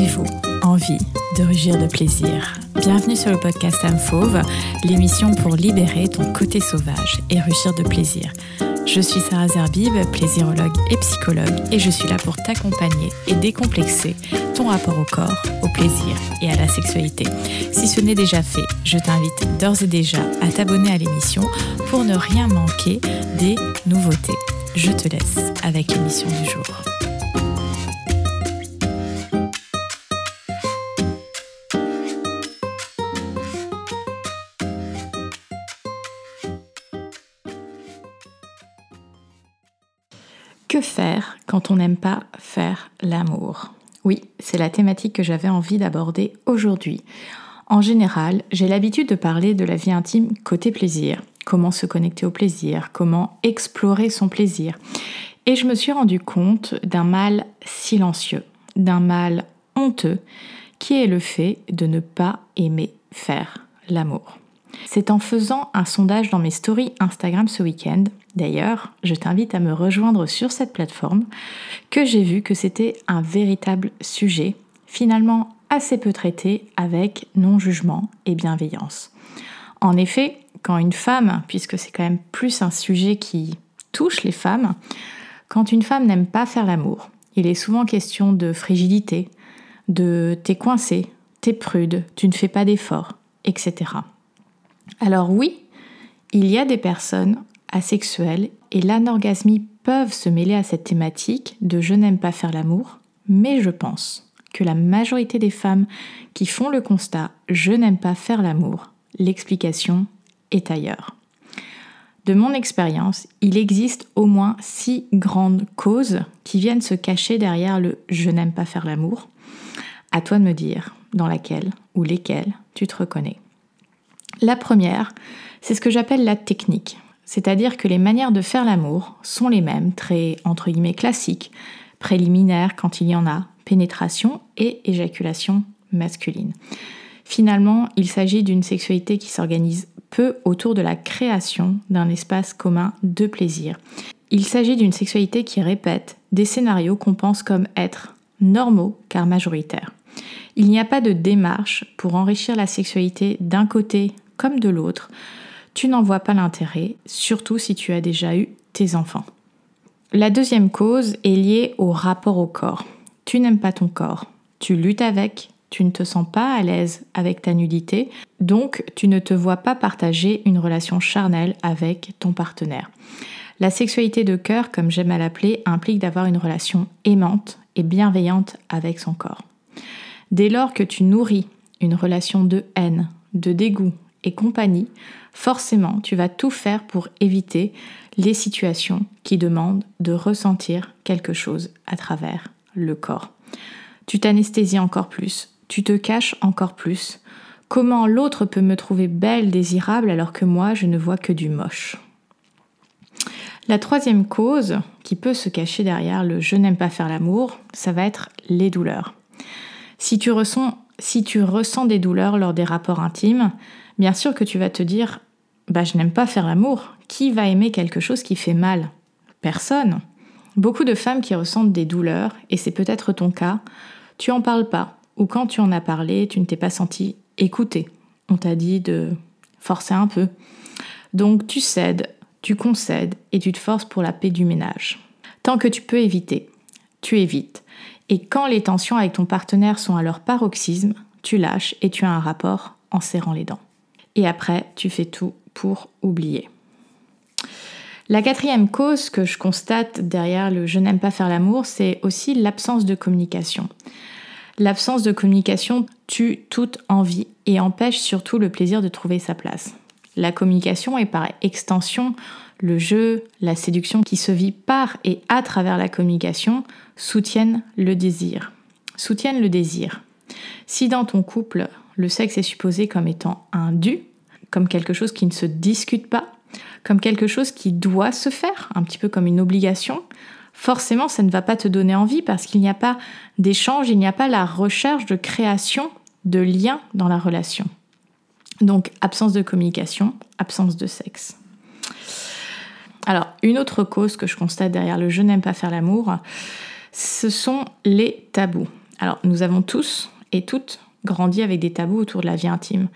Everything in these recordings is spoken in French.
Avez-vous envie de rugir de plaisir Bienvenue sur le podcast Âme Fauve, l'émission pour libérer ton côté sauvage et rugir de plaisir. Je suis Sarah Zerbib, plaisirologue et psychologue, et je suis là pour t'accompagner et décomplexer ton rapport au corps, au plaisir et à la sexualité. Si ce n'est déjà fait, je t'invite d'ores et déjà à t'abonner à l'émission pour ne rien manquer des nouveautés. Je te laisse avec l'émission du jour. Que faire quand on n'aime pas faire l'amour? Oui, c'est la thématique que j'avais envie d'aborder aujourd'hui. En général, j'ai l'habitude de parler de la vie intime côté plaisir, comment se connecter au plaisir, comment explorer son plaisir? Et je me suis rendu compte d'un mal silencieux, d'un mal honteux, qui est le fait de ne pas aimer faire l'amour. C'est en faisant un sondage dans mes stories Instagram ce week-end, d'ailleurs, je t'invite à me rejoindre sur cette plateforme, que j'ai vu que c'était un véritable sujet, finalement assez peu traité avec non-jugement et bienveillance. En effet, quand une femme, puisque c'est quand même plus un sujet qui touche les femmes, quand une femme n'aime pas faire l'amour, il est souvent question de frigidité, de t'es coincé, t'es prude, tu ne fais pas d'efforts, etc. Alors oui, il y a des personnes asexuelles et l'anorgasmie peuvent se mêler à cette thématique de je n'aime pas faire l'amour, mais je pense que la majorité des femmes qui font le constat je n'aime pas faire l'amour, l'explication est ailleurs. De mon expérience, il existe au moins six grandes causes qui viennent se cacher derrière le je n'aime pas faire l'amour. À toi de me dire dans laquelle ou lesquelles tu te reconnais. La première, c'est ce que j'appelle la technique, c'est-à-dire que les manières de faire l'amour sont les mêmes, très entre guillemets classiques, préliminaires quand il y en a, pénétration et éjaculation masculine. Finalement, il s'agit d'une sexualité qui s'organise peu autour de la création d'un espace commun de plaisir. Il s'agit d'une sexualité qui répète des scénarios qu'on pense comme être normaux car majoritaires. Il n'y a pas de démarche pour enrichir la sexualité d'un côté de l'autre, tu n'en vois pas l'intérêt, surtout si tu as déjà eu tes enfants. La deuxième cause est liée au rapport au corps. Tu n'aimes pas ton corps, tu luttes avec, tu ne te sens pas à l'aise avec ta nudité, donc tu ne te vois pas partager une relation charnelle avec ton partenaire. La sexualité de cœur, comme j'aime à l'appeler, implique d'avoir une relation aimante et bienveillante avec son corps. Dès lors que tu nourris une relation de haine, de dégoût, et compagnie, forcément, tu vas tout faire pour éviter les situations qui demandent de ressentir quelque chose à travers le corps. Tu t'anesthésies encore plus, tu te caches encore plus. Comment l'autre peut me trouver belle, désirable, alors que moi, je ne vois que du moche? La troisième cause qui peut se cacher derrière le je n'aime pas faire l'amour, ça va être les douleurs. Si tu ressens, si tu ressens des douleurs lors des rapports intimes, bien sûr que tu vas te dire bah je n'aime pas faire l'amour. Qui va aimer quelque chose qui fait mal? Personne. Beaucoup de femmes qui ressentent des douleurs, et c'est peut-être ton cas, tu en parles pas, ou quand tu en as parlé, tu ne t'es pas senti écouté. On t'a dit de forcer un peu. Donc tu cèdes, tu concèdes et tu te forces pour la paix du ménage. Tant que tu peux éviter, tu évites. Et quand les tensions avec ton partenaire sont à leur paroxysme, tu lâches et tu as un rapport en serrant les dents et après tu fais tout pour oublier. La quatrième cause que je constate derrière le je n'aime pas faire l'amour, c'est aussi l'absence de communication. L'absence de communication tue toute envie et empêche surtout le plaisir de trouver sa place. La communication est par extension le jeu, la séduction qui se vit par et à travers la communication soutiennent le désir. Soutiennent le désir. Si dans ton couple, le sexe est supposé comme étant un dû, comme quelque chose qui ne se discute pas, comme quelque chose qui doit se faire, un petit peu comme une obligation, forcément ça ne va pas te donner envie parce qu'il n'y a pas d'échange, il n'y a pas la recherche de création de lien dans la relation. Donc absence de communication, absence de sexe. Alors une autre cause que je constate derrière le je n'aime pas faire l'amour, ce sont les tabous. Alors, nous avons tous et toutes grandi avec des tabous autour de la vie intime.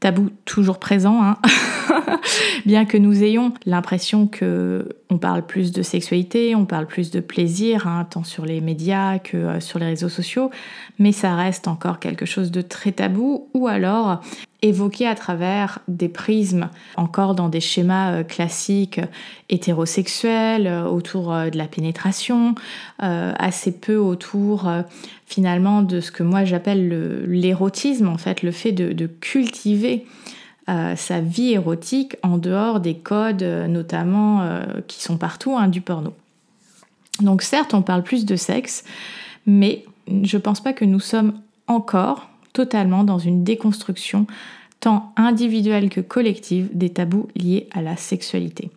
Tabous toujours présents, hein. Bien que nous ayons l'impression que on parle plus de sexualité, on parle plus de plaisir, hein, tant sur les médias que euh, sur les réseaux sociaux, mais ça reste encore quelque chose de très tabou, ou alors évoqué à travers des prismes, encore dans des schémas euh, classiques hétérosexuels, euh, autour de la pénétration, assez peu autour finalement de ce que moi j'appelle l'érotisme, en fait, le fait de, cultiver euh, sa vie érotique en dehors des codes, euh, notamment euh, qui sont partout, hein, du porno. Donc certes, on parle plus de sexe, mais je pense pas que nous sommes encore totalement dans une déconstruction tant individuelle que collective des tabous liés à la sexualité.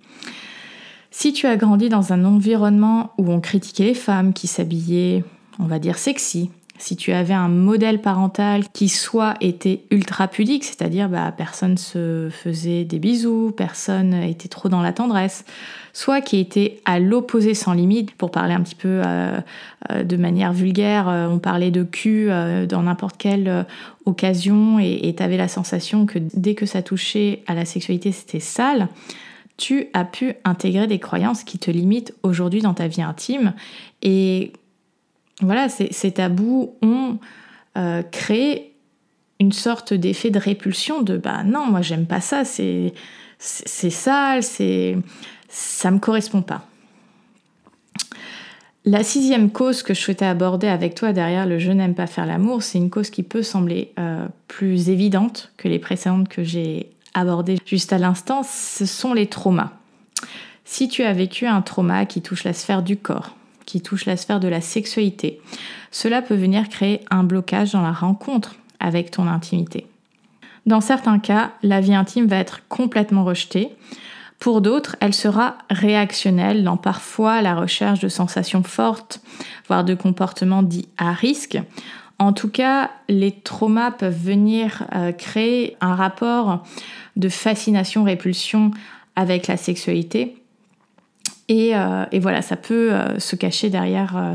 Si tu as grandi dans un environnement où on critiquait les femmes qui s'habillaient on va dire sexy, si tu avais un modèle parental qui soit était ultra pudique, c'est-à-dire bah, personne se faisait des bisous, personne était trop dans la tendresse, soit qui était à l'opposé sans limite, pour parler un petit peu euh, euh, de manière vulgaire, euh, on parlait de cul dans n'importe quelle occasion et tu avais la sensation que dès que ça touchait à la sexualité c'était sale, tu as pu intégrer des croyances qui te limitent aujourd'hui dans ta vie intime et voilà, ces, tabous ont euh, créé une sorte d'effet de répulsion de bah non, moi j'aime pas ça, c'est sale, c'est ça me correspond pas. La sixième cause que je souhaitais aborder avec toi derrière le je n'aime pas faire l'amour, c'est une cause qui peut sembler euh, plus évidente que les précédentes que j'ai abordées juste à l'instant, ce sont les traumas. Si tu as vécu un trauma qui touche la sphère du corps, qui touche la sphère de la sexualité, cela peut venir créer un blocage dans la rencontre avec ton intimité. Dans certains cas, la vie intime va être complètement rejetée. Pour d'autres, elle sera réactionnelle dans parfois la recherche de sensations fortes, voire de comportements dits à risque. En tout cas, les traumas peuvent venir euh, créer un rapport de fascination-répulsion avec la sexualité euh, et, voilà, ça peut euh, se cacher derrière euh,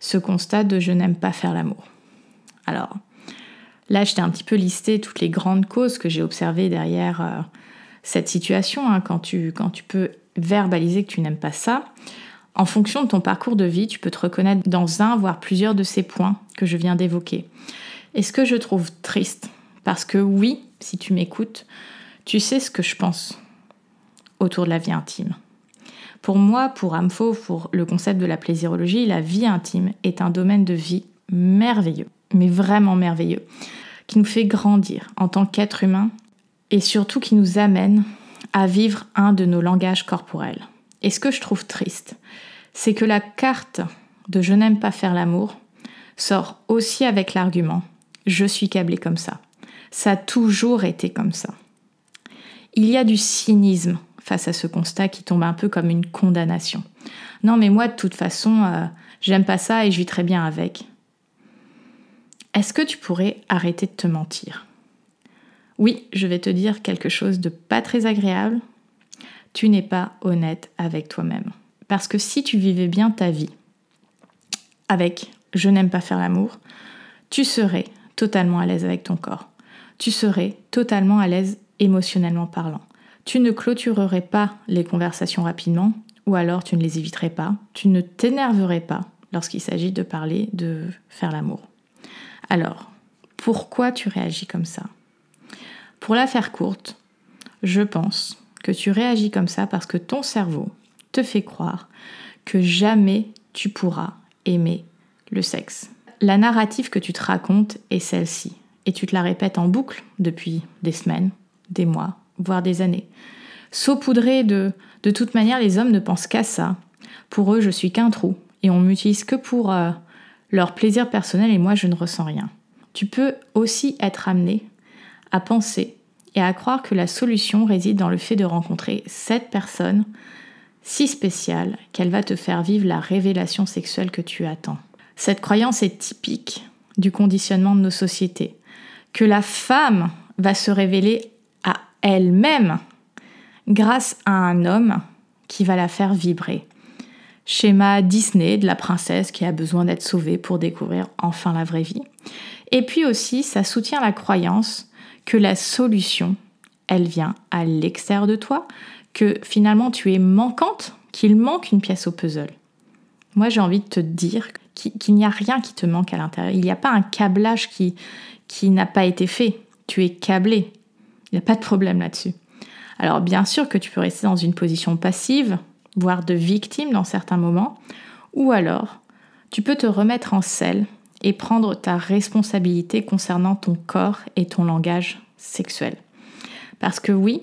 ce constat de je n'aime pas faire l'amour. Alors, là, je t'ai un petit peu listé toutes les grandes causes que j'ai observées derrière cette situation, hein, quand, tu, quand tu peux verbaliser que tu n'aimes pas ça. En fonction de ton parcours de vie, tu peux te reconnaître dans un, voire plusieurs de ces points que je viens d'évoquer. Et ce que je trouve triste, parce que oui, si tu m'écoutes, tu sais ce que je pense autour de la vie intime. Pour moi, pour Amfo, pour le concept de la plaisirologie, la vie intime est un domaine de vie merveilleux, mais vraiment merveilleux, qui nous fait grandir en tant qu'être humain et surtout qui nous amène à vivre un de nos langages corporels. Et ce que je trouve triste, c'est que la carte de je n'aime pas faire l'amour sort aussi avec l'argument je suis câblé comme ça. Ça a toujours été comme ça. Il y a du cynisme face à ce constat qui tombe un peu comme une condamnation. Non, mais moi, de toute façon, euh, j'aime pas ça et je vis très bien avec. Est-ce que tu pourrais arrêter de te mentir? Oui, je vais te dire quelque chose de pas très agréable. Tu n'es pas honnête avec toi-même. Parce que si tu vivais bien ta vie avec je n'aime pas faire l'amour, tu serais totalement à l'aise avec ton corps. Tu serais totalement à l'aise émotionnellement parlant tu ne clôturerais pas les conversations rapidement, ou alors tu ne les éviterais pas, tu ne t'énerverais pas lorsqu'il s'agit de parler de faire l'amour. Alors, pourquoi tu réagis comme ça? Pour la faire courte, je pense que tu réagis comme ça parce que ton cerveau te fait croire que jamais tu pourras aimer le sexe. La narrative que tu te racontes est celle-ci, et tu te la répètes en boucle depuis des semaines, des mois, voire des années. Saupoudré de de toute manière, les hommes ne pensent qu'à ça. Pour eux, je suis qu'un trou et on m'utilise que pour euh, leur plaisir personnel et moi, je ne ressens rien. Tu peux aussi être amené à penser et à croire que la solution réside dans le fait de rencontrer cette personne si spéciale qu'elle va te faire vivre la révélation sexuelle que tu attends. Cette croyance est typique du conditionnement de nos sociétés, que la femme va se révéler elle-même grâce à un homme qui va la faire vibrer. Schéma Disney de la princesse qui a besoin d'être sauvée pour découvrir enfin la vraie vie. Et puis aussi, ça soutient la croyance que la solution, elle vient à l'extérieur de toi, que finalement tu es manquante, qu'il manque une pièce au puzzle. Moi, j'ai envie de te dire qu'il n'y a rien qui te manque à l'intérieur. Il n'y a pas un câblage qui, qui n'a pas été fait. Tu es câblé. Pas de problème là-dessus. Alors bien sûr que tu peux rester dans une position passive, voire de victime dans certains moments, ou alors tu peux te remettre en selle et prendre ta responsabilité concernant ton corps et ton langage sexuel. Parce que oui,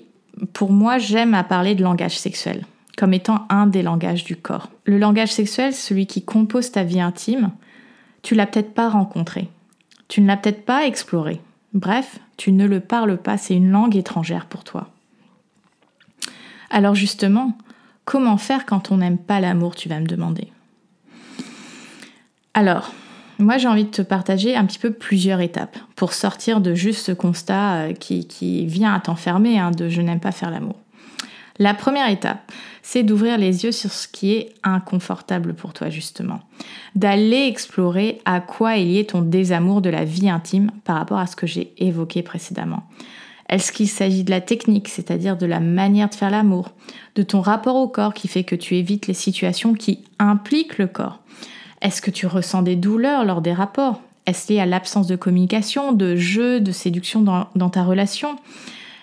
pour moi, j'aime à parler de langage sexuel comme étant un des langages du corps. Le langage sexuel, celui qui compose ta vie intime, tu l'as peut-être pas rencontré. Tu ne l'as peut-être pas exploré. Bref, tu ne le parles pas, c'est une langue étrangère pour toi. Alors justement, comment faire quand on n'aime pas l'amour, tu vas me demander. Alors, moi j'ai envie de te partager un petit peu plusieurs étapes pour sortir de juste ce constat euh, qui, vient à t'enfermer hein, de je n'aime pas faire l'amour. La première étape, c'est d'ouvrir les yeux sur ce qui est inconfortable pour toi justement. D'aller explorer à quoi est lié ton désamour de la vie intime par rapport à ce que j'ai évoqué précédemment. Est-ce qu'il s'agit de la technique, c'est-à-dire de la manière de faire l'amour, de ton rapport au corps qui fait que tu évites les situations qui impliquent le corps? Est-ce que tu ressens des douleurs lors des rapports? Est-ce lié à l'absence de communication, de jeu, de séduction dans, dans ta relation?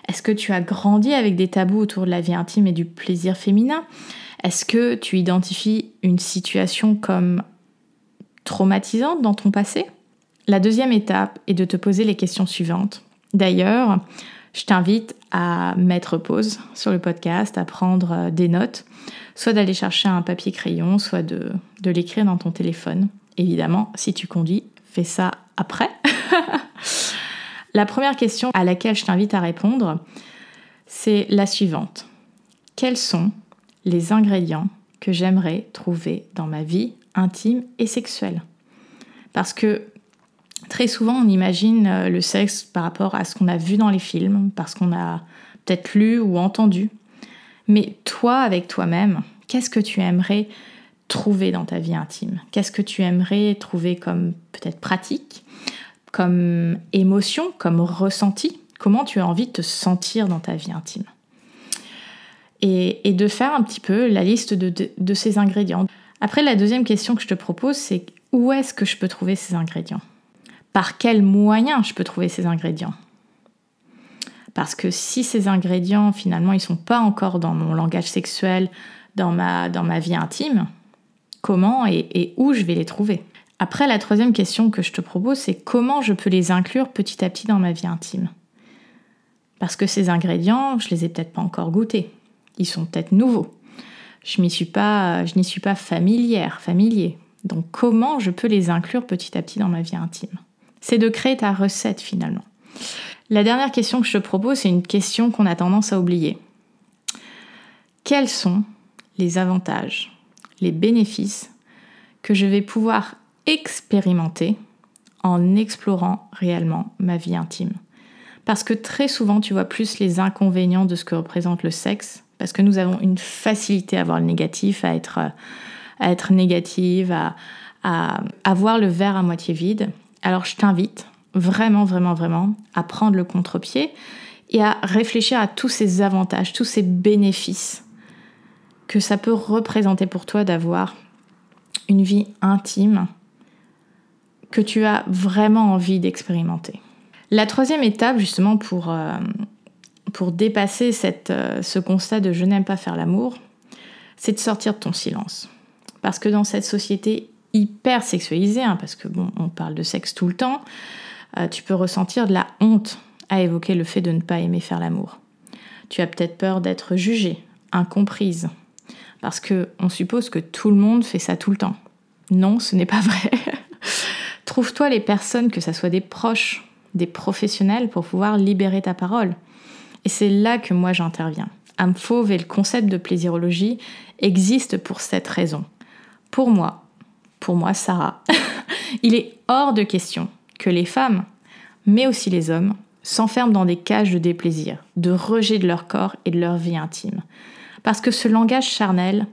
Est-ce que tu as grandi avec des tabous autour de la vie intime et du plaisir féminin? Est-ce que tu identifies une situation comme traumatisante dans ton passé? La deuxième étape est de te poser les questions suivantes. D'ailleurs, je t'invite à mettre pause sur le podcast, à prendre euh, des notes, soit d'aller chercher un papier crayon, soit de, de l'écrire dans ton téléphone. Évidemment, si tu conduis, fais ça après. La première question à laquelle je t'invite à répondre, c'est la suivante. Quels sont les ingrédients que j'aimerais trouver dans ma vie intime et sexuelle? Parce que très souvent, on imagine euh, le sexe par rapport à ce qu'on a vu dans les films, parce qu'on a peut-être lu ou entendu. Mais toi, avec toi-même, qu'est-ce que tu aimerais trouver dans ta vie intime? Qu'est-ce que tu aimerais trouver comme peut-être pratique? Comme émotion, comme ressenti, comment tu as envie de te sentir dans ta vie intime. Et, de faire un petit peu la liste de, ces ingrédients. Après, la deuxième question que je te propose, c'est où est-ce que je peux trouver ces ingrédients? Par quels moyens je peux trouver ces ingrédients? Parce que si ces ingrédients, finalement, ils ne sont pas encore dans mon langage sexuel, dans ma, dans ma vie intime, comment et où je vais les trouver? Après, la troisième question que je te propose, c'est comment je peux les inclure petit à petit dans ma vie intime? Parce que ces ingrédients, je les ai peut-être pas encore goûtés. Ils sont peut-être nouveaux. Je n'y suis pas, je suis pas familière, familier. Donc comment je peux les inclure petit à petit dans ma vie intime? C'est de créer ta recette finalement. La dernière question que je te propose, c'est une question qu'on a tendance à oublier. Quels sont les avantages, les bénéfices que je vais pouvoir expérimenter en explorant réellement ma vie intime. Parce que très souvent, tu vois plus les inconvénients de ce que représente le sexe, parce que nous avons une facilité à voir le négatif, à être, à négative, à, à, voir le verre à moitié vide. Alors je t'invite vraiment, vraiment, vraiment à prendre le contre-pied et à réfléchir à tous ces avantages, tous ces bénéfices que ça peut représenter pour toi d'avoir une vie intime que tu as vraiment envie d'expérimenter. La troisième étape, justement, pour, euh, pour dépasser cette, euh, ce constat de je n'aime pas faire l'amour, c'est de sortir de ton silence. Parce que dans cette société hyper sexualisée, hein, parce que bon, on parle de sexe tout le temps, euh, tu peux ressentir de la honte à évoquer le fait de ne pas aimer faire l'amour. Tu as peut-être peur d'être jugée, incomprise, parce que on suppose que tout le monde fait ça tout le temps. Non, ce n'est pas vrai. Trouve-toi les personnes, que ce soit des proches, des professionnels, pour pouvoir libérer ta parole. Et c'est là que moi j'interviens. Amphove et le concept de plaisirologie existent pour cette raison. Pour moi, pour moi Sarah, il est hors de question que les femmes, mais aussi les hommes, s'enferment dans des cages de déplaisir, de rejet de leur corps et de leur vie intime. Parce que ce langage charnel,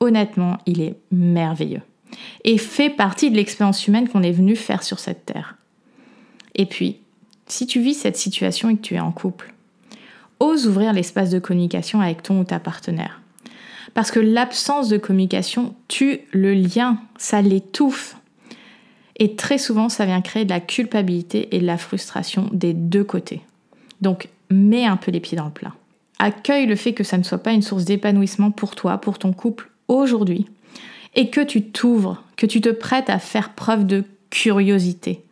honnêtement, il est merveilleux. Et fait partie de l'expérience humaine qu'on est venu faire sur cette terre. Et puis, si tu vis cette situation et que tu es en couple, ose ouvrir l'espace de communication avec ton ou ta partenaire. Parce que l'absence de communication tue le lien, ça l'étouffe. Et très souvent, ça vient créer de la culpabilité et de la frustration des deux côtés. Donc, mets un peu les pieds dans le plat. Accueille le fait que ça ne soit pas une source d'épanouissement pour toi, pour ton couple aujourd'hui, et que tu t'ouvres, que tu te prêtes à faire preuve de curiosité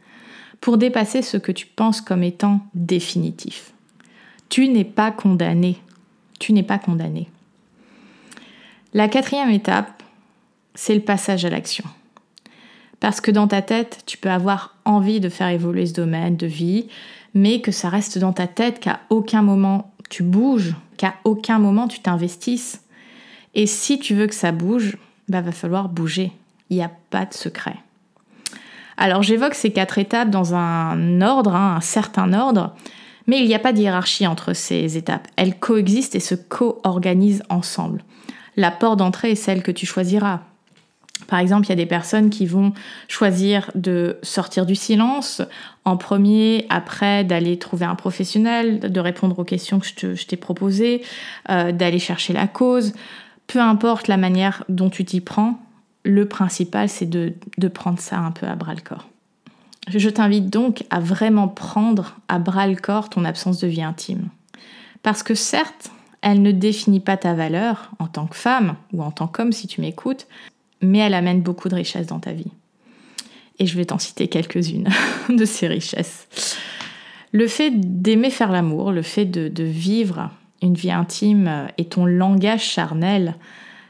pour dépasser ce que tu penses comme étant définitif. Tu n'es pas condamné. Tu n'es pas condamné. La quatrième étape, c'est le passage à l'action. Parce que dans ta tête, tu peux avoir envie de faire évoluer ce domaine de vie, mais que ça reste dans ta tête, qu'à aucun moment tu bouges, qu'à aucun moment tu t'investisses. Et si tu veux que ça bouge, bah va falloir bouger. Il n'y a pas de secret. Alors j'évoque ces quatre étapes dans un ordre, hein, un certain ordre, mais il n'y a pas de hiérarchie entre ces étapes. Elles coexistent et se co-organisent ensemble. La porte d'entrée est celle que tu choisiras. Par exemple, il y a des personnes qui vont choisir de sortir du silence en premier, après d'aller trouver un professionnel, de répondre aux questions que je t'ai proposées, euh, d'aller chercher la cause. Peu importe la manière dont tu t'y prends, le principal, c'est de, prendre ça un peu à bras le corps. Je t'invite donc à vraiment prendre à bras le corps ton absence de vie intime. Parce que certes, elle ne définit pas ta valeur en tant que femme ou en tant qu'homme si tu m'écoutes, mais elle amène beaucoup de richesses dans ta vie. Et je vais t'en citer quelques-unes de ces richesses. Le fait d'aimer faire l'amour, le fait de, vivre une vie intime et ton langage charnel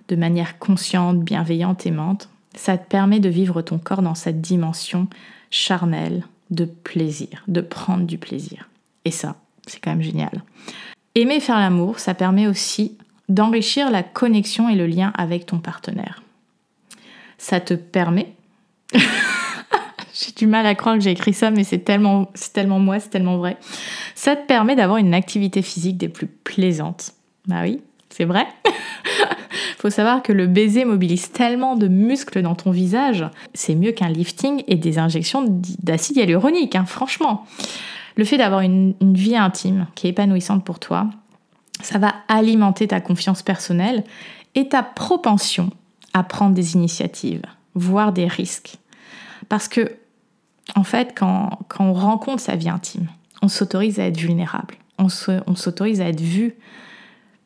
de manière consciente, bienveillante, aimante, ça te permet de vivre ton corps dans cette dimension charnelle de plaisir, de prendre du plaisir. Et ça, c'est quand même génial. Aimer faire l'amour, ça permet aussi d'enrichir la connexion et le lien avec ton partenaire ça te permet. J'ai du mal à croire que j'ai écrit ça, mais c'est tellement, c'est tellement moi, c'est tellement vrai. Ça te permet d'avoir une activité physique des plus plaisantes. Bah oui, c'est vrai. Faut savoir que le baiser mobilise tellement de muscles dans ton visage, c'est mieux qu'un lifting et des injections d'acide hyaluronique, hein, franchement. Le fait d'avoir une, vie intime qui est épanouissante pour toi, ça va alimenter ta confiance personnelle et ta propension à prendre des initiatives, voir des risques. Parce que, en fait, quand, on rencontre sa vie intime, on s'autorise à être vulnérable, on s'autorise à être vu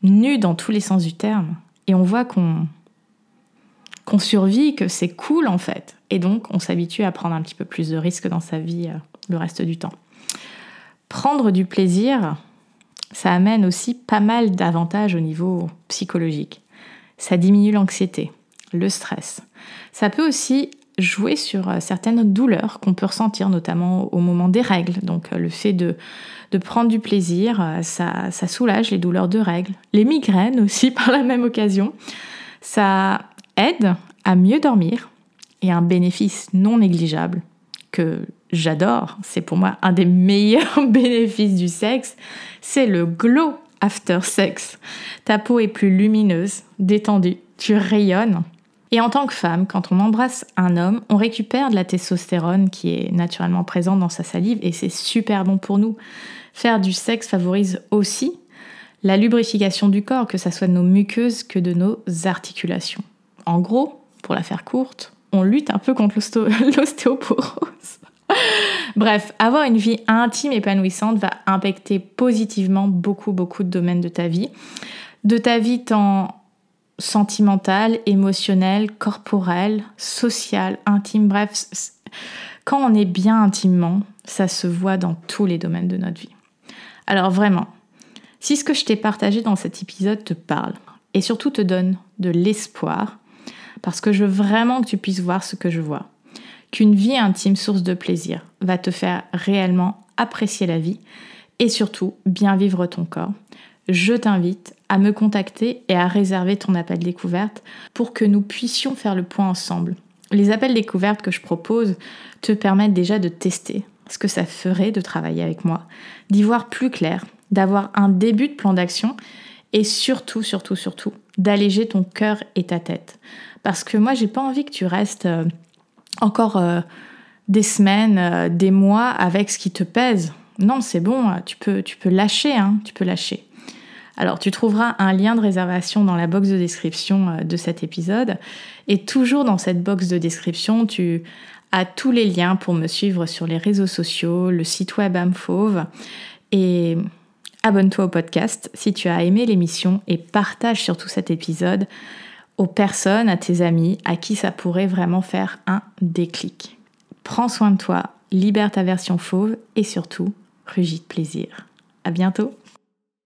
nu dans tous les sens du terme, et on voit qu'on survit, que c'est cool en fait. Et donc, on s'habitue à prendre un petit peu plus de risques dans sa vie euh, le reste du temps. Prendre du plaisir, ça amène aussi pas mal d'avantages au niveau psychologique. Ça diminue l'anxiété, le stress. Ça peut aussi jouer sur euh, certaines douleurs qu'on peut ressentir, notamment au moment des règles. Donc euh, le fait de, de prendre du plaisir, euh, ça, ça, soulage les douleurs de règles. Les migraines aussi par la même occasion. Ça aide à mieux dormir et un bénéfice non négligeable que j'adore, c'est pour moi un des meilleurs bénéfices du sexe, c'est le glow after sex. Ta peau est plus lumineuse, détendue, tu rayonnes et en tant que femme, quand on embrasse un homme, on récupère de la testostérone qui est naturellement présente dans sa salive et c'est super bon pour nous. Faire du sexe favorise aussi la lubrification du corps, que ce soit de nos muqueuses que de nos articulations. En gros, pour la faire courte, on lutte un peu contre l'ostéoporose. Bref, avoir une vie intime épanouissante va impacter positivement beaucoup, beaucoup de domaines de ta vie. De ta vie tant sentimentale, émotionnelle, corporelle, sociale, intime, bref, quand on est bien intimement, ça se voit dans tous les domaines de notre vie. Alors vraiment, si ce que je t'ai partagé dans cet épisode te parle et surtout te donne de l'espoir, parce que je veux vraiment que tu puisses voir ce que je vois, qu'une vie intime source de plaisir va te faire réellement apprécier la vie et surtout bien vivre ton corps, je t'invite à me contacter et à réserver ton appel découverte pour que nous puissions faire le point ensemble. Les appels découvertes que je propose te permettent déjà de tester ce que ça ferait de travailler avec moi, d'y voir plus clair, d'avoir un début de plan d'action et surtout, surtout, surtout, d'alléger ton cœur et ta tête. Parce que moi, j'ai pas envie que tu restes euh, encore euh, des semaines, euh, des mois avec ce qui te pèse. Non, c'est bon, tu peux, tu peux lâcher, hein, tu peux lâcher. Alors, tu trouveras un lien de réservation dans la box de description de cet épisode. Et toujours dans cette box de description, tu as tous les liens pour me suivre sur les réseaux sociaux, le site web Amfauve. Et abonne-toi au podcast si tu as aimé l'émission et partage surtout cet épisode aux personnes, à tes amis, à qui ça pourrait vraiment faire un déclic. Prends soin de toi, libère ta version fauve et surtout, rugis de plaisir. À bientôt!